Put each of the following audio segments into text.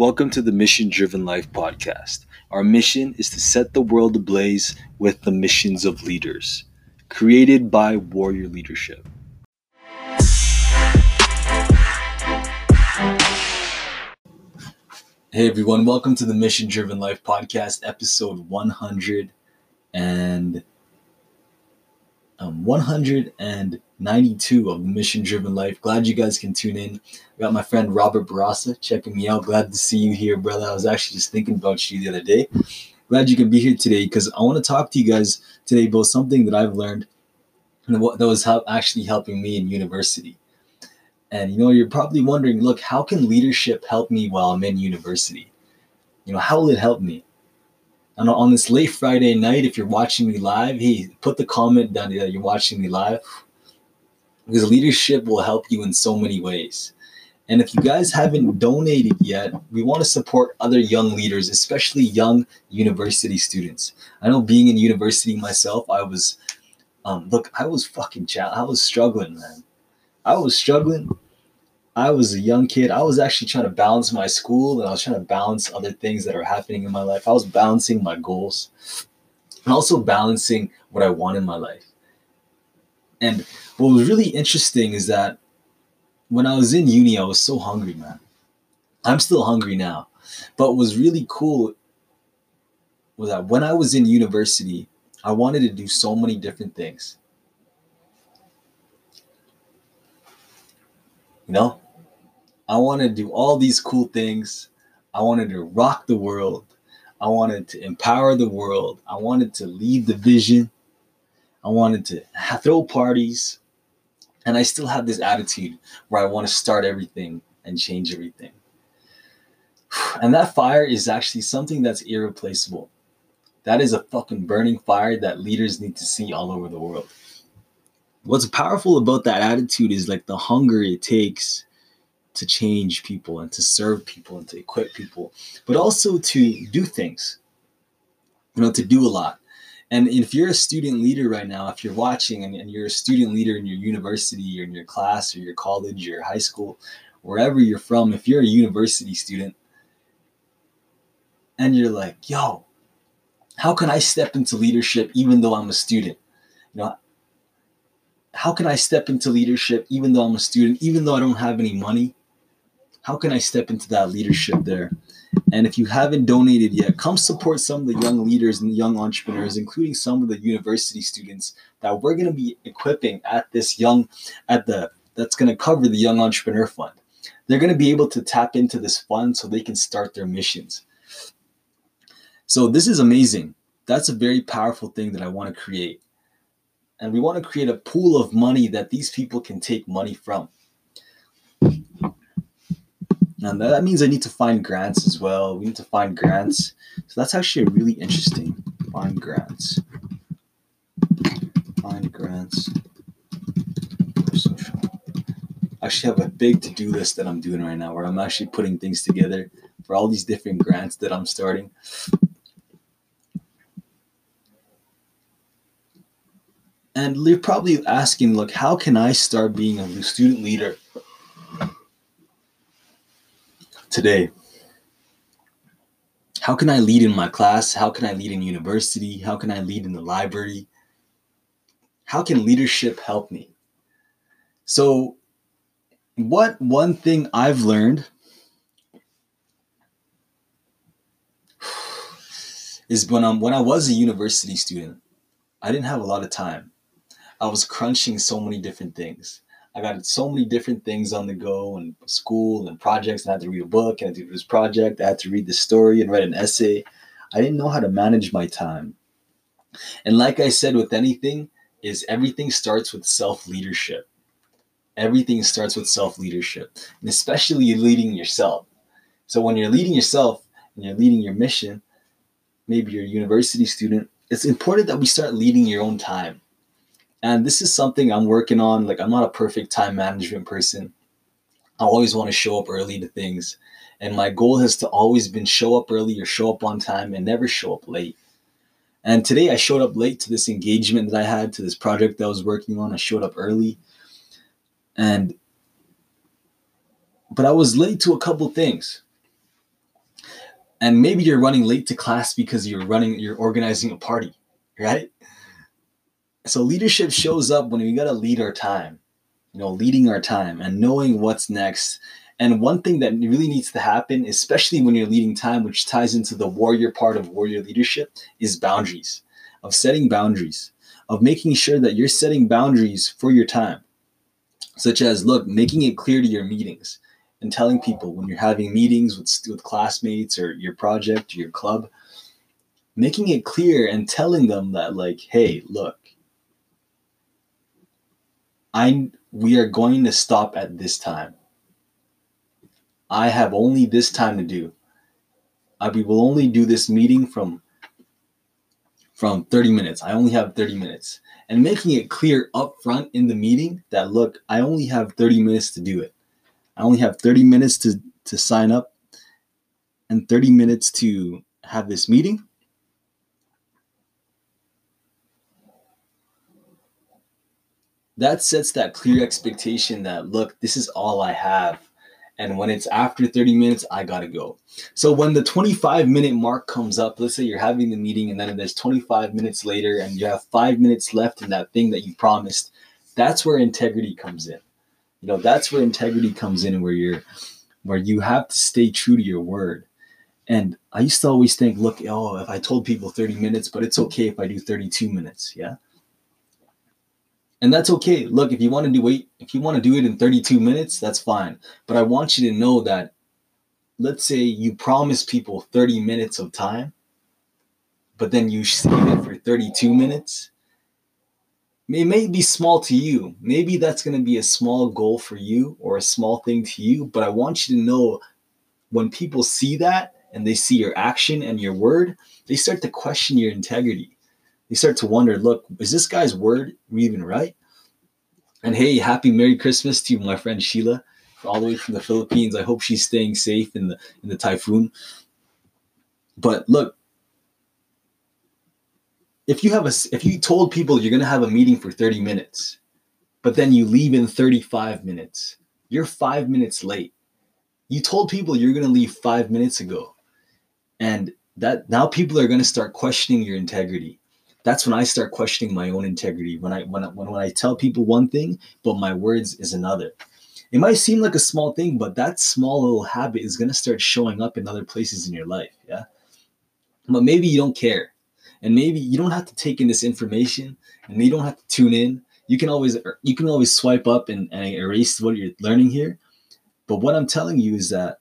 Welcome to the Mission Driven Life podcast. Our mission is to set the world ablaze with the missions of leaders, created by Warrior Leadership. Hey everyone, welcome to the Mission Driven Life podcast, episode 100 and um, 192 of Mission Driven Life. Glad you guys can tune in. I got my friend Robert Barasa checking me out. Glad to see you here, brother. I was actually just thinking about you the other day. Glad you can be here today because I want to talk to you guys today about something that I've learned and what that was help, actually helping me in university. And you know, you're probably wondering, look, how can leadership help me while I'm in university? You know, how will it help me? And on this late Friday night, if you're watching me live, hey, put the comment down that you're watching me live. Because leadership will help you in so many ways. And if you guys haven't donated yet, we want to support other young leaders, especially young university students. I know being in university myself, I was, um, look, I was fucking, ch- I was struggling, man. I was struggling. I was a young kid. I was actually trying to balance my school and I was trying to balance other things that are happening in my life. I was balancing my goals and also balancing what I want in my life. And what was really interesting is that when I was in uni, I was so hungry, man. I'm still hungry now. But what was really cool was that when I was in university, I wanted to do so many different things. You know, I wanted to do all these cool things. I wanted to rock the world. I wanted to empower the world. I wanted to lead the vision. I wanted to throw parties. And I still have this attitude where I want to start everything and change everything. And that fire is actually something that's irreplaceable. That is a fucking burning fire that leaders need to see all over the world what's powerful about that attitude is like the hunger it takes to change people and to serve people and to equip people, but also to do things, you know, to do a lot. And if you're a student leader right now, if you're watching and, and you're a student leader in your university or in your class or your college or your high school, wherever you're from, if you're a university student and you're like, yo, how can I step into leadership even though I'm a student? You know, how can I step into leadership even though I'm a student, even though I don't have any money? How can I step into that leadership there? And if you haven't donated yet, come support some of the young leaders and young entrepreneurs, including some of the university students that we're going to be equipping at this young, at the, that's going to cover the Young Entrepreneur Fund. They're going to be able to tap into this fund so they can start their missions. So this is amazing. That's a very powerful thing that I want to create and we want to create a pool of money that these people can take money from. And that means I need to find grants as well. We need to find grants. So that's actually really interesting. Find grants. Find grants social. I actually have a big to-do list that I'm doing right now where I'm actually putting things together for all these different grants that I'm starting. And you're probably asking, look, how can I start being a student leader today? How can I lead in my class? How can I lead in university? How can I lead in the library? How can leadership help me? So, what one thing I've learned is when I'm when I was a university student, I didn't have a lot of time. I was crunching so many different things. I got so many different things on the go and school and projects. And I had to read a book and I had to do this project. I had to read the story and write an essay. I didn't know how to manage my time. And like I said, with anything, is everything starts with self leadership. Everything starts with self leadership, and especially leading yourself. So when you're leading yourself and you're leading your mission, maybe you're a university student, it's important that we start leading your own time. And this is something I'm working on. Like, I'm not a perfect time management person. I always want to show up early to things. And my goal has to always been show up early or show up on time and never show up late. And today I showed up late to this engagement that I had, to this project that I was working on. I showed up early. And, but I was late to a couple things. and maybe you're running late to class because you're running you're organizing a party right so leadership shows up when we got to lead our time you know leading our time and knowing what's next. And one thing that really needs to happen especially when you're leading time which ties into the warrior part of warrior leadership is boundaries of setting boundaries of making sure that you're setting boundaries for your time such as look making it clear to your meetings and telling people when you're having meetings with, with classmates or your project or your club, making it clear and telling them that, like, hey, look, I we are going to stop at this time. I have only this time to do. I we will only do this meeting from from 30 minutes. I only have 30 minutes. And making it clear up front in the meeting that look, I only have 30 minutes to do it. I only have 30 minutes to, to sign up and 30 minutes to have this meeting. That sets that clear expectation that, look, this is all I have. And when it's after 30 minutes, I gotta go. So when the 25 minute mark comes up, let's say you're having the meeting and then there's 25 minutes later and you have five minutes left in that thing that you promised, that's where integrity comes in you know that's where integrity comes in where you're where you have to stay true to your word and i used to always think look oh if i told people 30 minutes but it's okay if i do 32 minutes yeah and that's okay look if you want to do wait if you want to do it in 32 minutes that's fine but i want you to know that let's say you promise people 30 minutes of time but then you save it for 32 minutes it may be small to you. Maybe that's going to be a small goal for you or a small thing to you, but I want you to know when people see that and they see your action and your word, they start to question your integrity. They start to wonder, look, is this guy's word even right? And hey, happy Merry Christmas to you, my friend Sheila, all the way from the Philippines. I hope she's staying safe in the in the typhoon. But look, if you have a if you told people you're going to have a meeting for 30 minutes but then you leave in 35 minutes you're 5 minutes late you told people you're going to leave 5 minutes ago and that now people are going to start questioning your integrity that's when i start questioning my own integrity. When i when, when, when i tell people one thing but my words is another. It might seem like a small thing but that small little habit is to start showing up in other places in your life yeah? But maybe you don't care and maybe you don't have to take in this information and you don't have to tune in. You can always er, you can always swipe up and, and erase what you're learning here. But what i'm telling you is that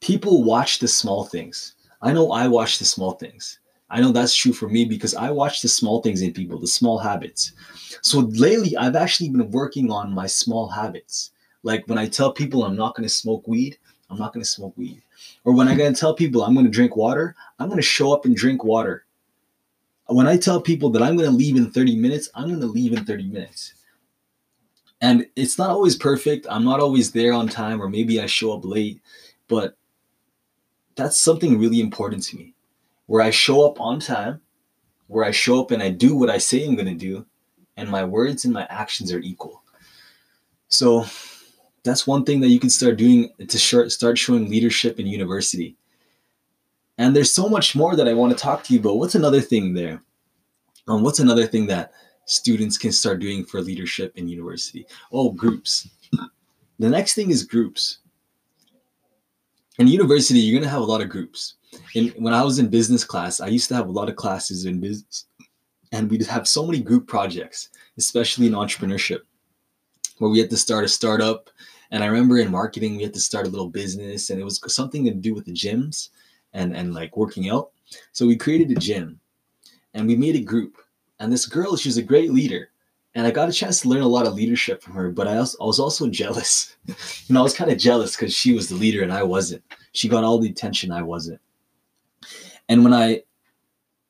people watch the small things i know i watch the small things i know that's true for me because i watch the small things in people the small habits so lately i've actually been working on my small habits like when i tell people i'm not going to smoke weed i'm not going to smoke weed or when I'm going to tell people I'm going to drink water, I'm going to show up and drink water. When I tell people that I'm going to leave in 30 minutes, I'm going to leave in 30 minutes. And it's not always perfect. I'm not always there on time, or maybe I show up late, but that's something really important to me where I show up on time, where I show up and I do what I say I'm going to do, and my words and my actions are equal. So, that's one thing that you can start doing to start showing leadership in university. And there's so much more that I want to talk to you about. What's another thing there? Um, what's another thing that students can start doing for leadership in university? Oh, groups. The next thing is groups. In university, you're to have a lot of groups. And when I was in business class, I used to have a lot of classes in business, and we'd have so many group projects, especially in entrepreneurship, where we had to start a startup and I remember in marketing, we had to start a little business and it was something to do with the gyms and, and like working out. So we created a gym and we made a group. And this girl, she was a great leader. And I got a chance to learn a lot of leadership from her, but I, also, I was also jealous. you know, I was kind of jealous because she was the leader and I wasn't. She got all the attention, I wasn't. And when I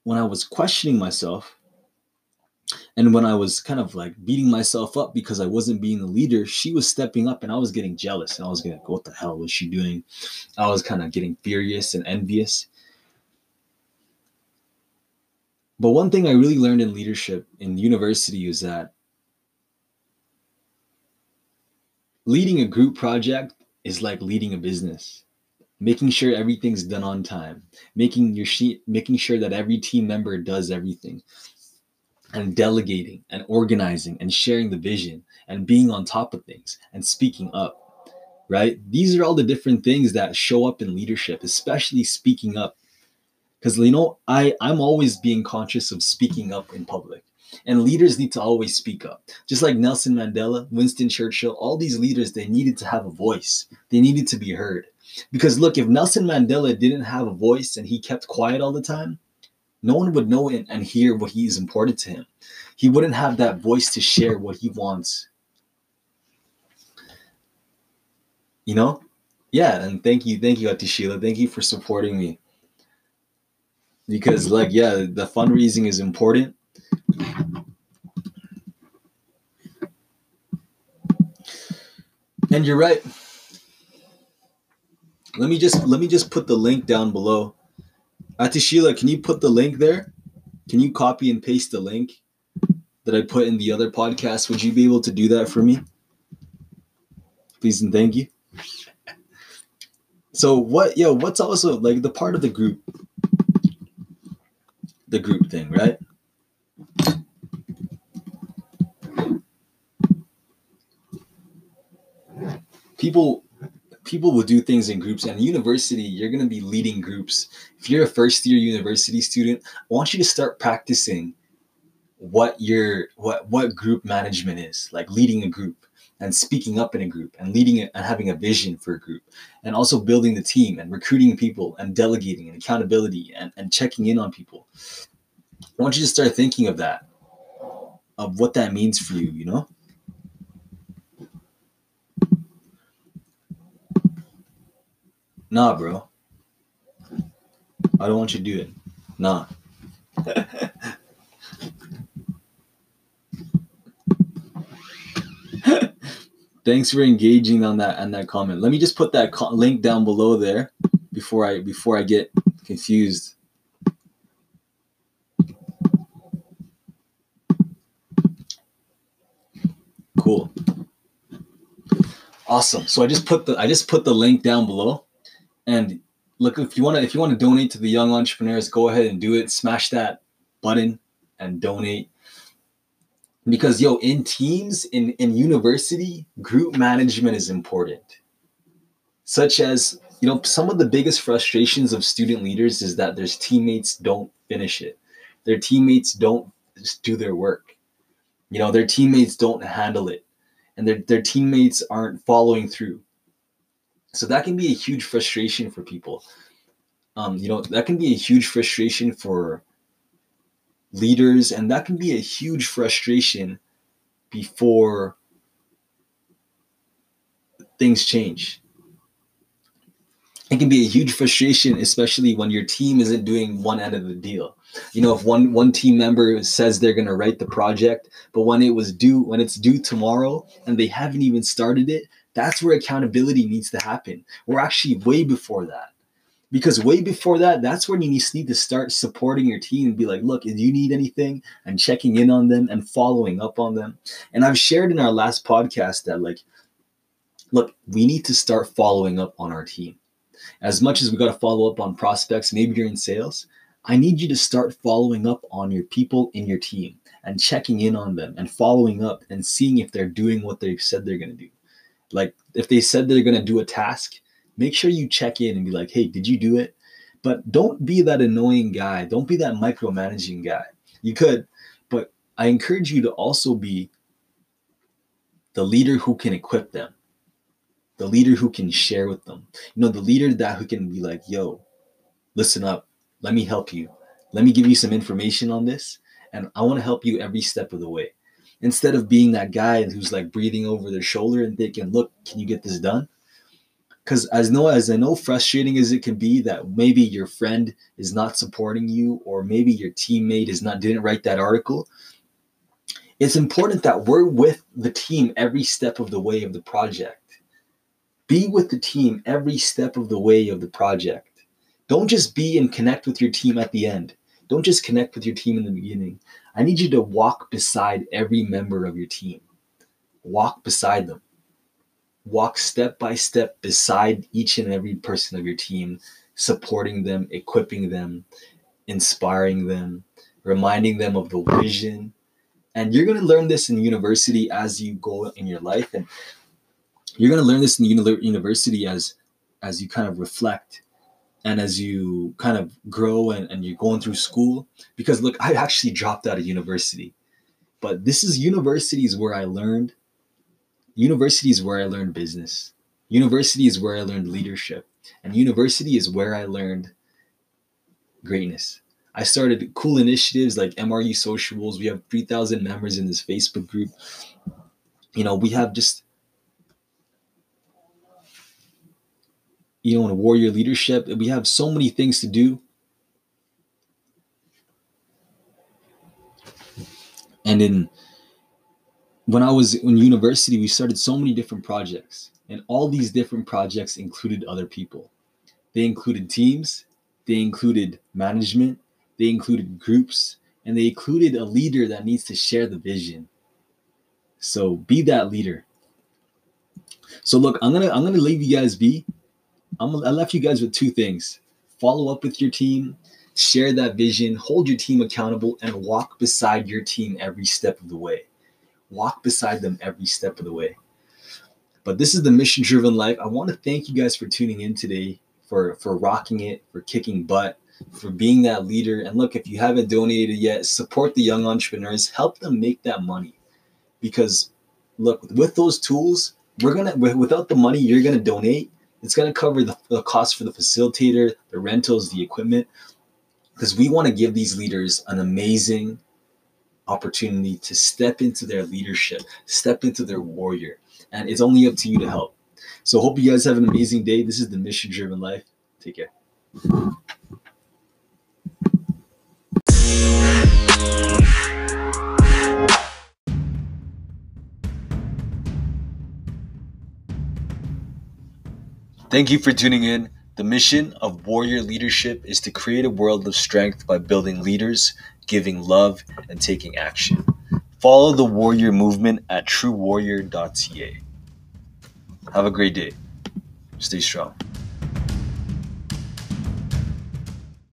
when I was questioning myself, and when I was kind of like beating myself up because I wasn't being the leader, she was stepping up and I was getting jealous. And I was going, what the hell was she doing? I was kind of getting furious and envious. But one thing I really learned in leadership in university is that leading a group project is like leading a business. Making sure everything's done on time making your sheet making sure that every team member does everything and delegating and organizing and sharing the vision and being on top of things and speaking up right? These are all the different things that show up in leadership especially speaking up because you know i i'm always being conscious of speaking up in public and leaders need to always speak up. Just like Nelson Mandela, Winston Churchill, all these leaders, they needed to have a voice. They needed to be heard. Because look, if Nelson Mandela didn't have a voice and he kept quiet all the time, no one would know and hear what he is important to him. He wouldn't have that voice to share what he wants. You know? Yeah, and thank you, thank you, Ate Sheila. Thank you for supporting me. Because, like, yeah, the fundraising is important and you're right. Let me just let me just put the link down below. Ate Sheila, can you put the link there? Can you copy and paste the link that I put in the other podcast? Would you be able to do that for me? Please and thank you. So what yo, what's also like the part of the group the group thing, right? people people will do things in groups and university you're going to be leading groups if you're a first year university student i want you to start practicing what your what what group management is like leading a group and speaking up in a group and leading it and having a vision for a group and also building the team and recruiting people and delegating and accountability and, and checking in on people i want you to start thinking of that of what that means for you you know Nah, bro. I don't want you to do it. Nah. Thanks for engaging on that and that comment. Let me just put that co- link down below there before I before I get confused. Cool. Awesome. So I just put the I just put the link down below. And look, if you want to, if you want to donate to the young entrepreneurs, go ahead and do it. Smash that button and donate. Because yo, in teams, in in university, group management is important. Such as you know, some of the biggest frustrations of student leaders is that their teammates don't finish it. Their teammates don't do their work. You know, their teammates don't handle it, and their their teammates aren't following through so that can be a huge frustration for people. Um, you know, that can be a huge frustration for leaders, and that can be a huge frustration before things change. It can be a huge frustration, especially when your team isn't doing one end of the deal. You know, if one one team member says they're going to write the project, but when it was due, when it's due tomorrow, and they haven't even started it, that's where accountability needs to happen. We're actually way before that. Because way before that, that's when you need to start supporting your team and be like, look, if you need anything, and checking in on them and following up on them. And I've shared in our last podcast that, like, look, we need to start following up on our team. As much as we got to follow up on prospects, maybe you're in sales, I need you to start following up on your people in your team and checking in on them and following up and seeing if they're doing what they've said they're going to do. Like if they said they're going to do a task, make sure you check in and be like, hey, did you do it? But don't be that annoying guy. Don't be that micromanaging guy. You could, but I encourage you to also be the leader who can equip them, the leader who can share with them. You know, the leader that who can be like, yo, listen up. Let me help you. Let me give you some information on this. And I want to help you every step of the way instead of being that guy who's like breathing over their shoulder and thinking, look, can you get this done? Because as no as I know frustrating as it can be that maybe your friend is not supporting you or maybe your teammate is not didn't write that article, it's important that we're with the team every step of the way of the project. Be with the team every step of the way of the project. Don't just be and connect with your team at the end. Don't just connect with your team in the beginning. I need you to walk beside every member of your team. Walk beside them. Walk step by step beside each and every person of your team, supporting them, equipping them, inspiring them, reminding them of the vision. And you're going to learn this in university as you go in your life. And you're going to learn this in university as as you kind of reflect and as you kind of grow and, and you're going through school because look i actually dropped out of university but this is universities where i learned university is where i learned business university is where i learned leadership and university is where i learned greatness i started cool initiatives like mru sociables we have 3000 members in this facebook group you know we have just you know, in warrior leadership. We have so many things to do. And in when I was in university, we started so many different projects, and all these different projects included other people. They included teams, they included management, they included groups, and they included a leader that needs to share the vision. So be that leader. So look, I'm gonna I'm gonna leave you guys be. I'm, I left you guys with two things follow up with your team, share that vision, hold your team accountable, and walk beside your team every step of the way. Walk beside them every step of the way. But this is the mission driven life. I want to thank you guys for tuning in today, for, for rocking it, for kicking butt, for being that leader. And look, if you haven't donated yet, support the young entrepreneurs, help them make that money. Because look, with those tools, we're gonna without the money you're gonna donate, it's to cover the, the cost for the facilitator, the rentals, the equipment, because we want to give these leaders an amazing opportunity to step into their leadership, step into their warrior. And it's only up to you to help. So, hope you guys have an amazing day. This is the Mission Driven Life. Take care. Thank you for tuning in. The mission of Warrior Leadership is to create a world of strength by building leaders, giving love, and taking action. Follow the Warrior movement at truewarrior.ca. Have a great day. Stay strong.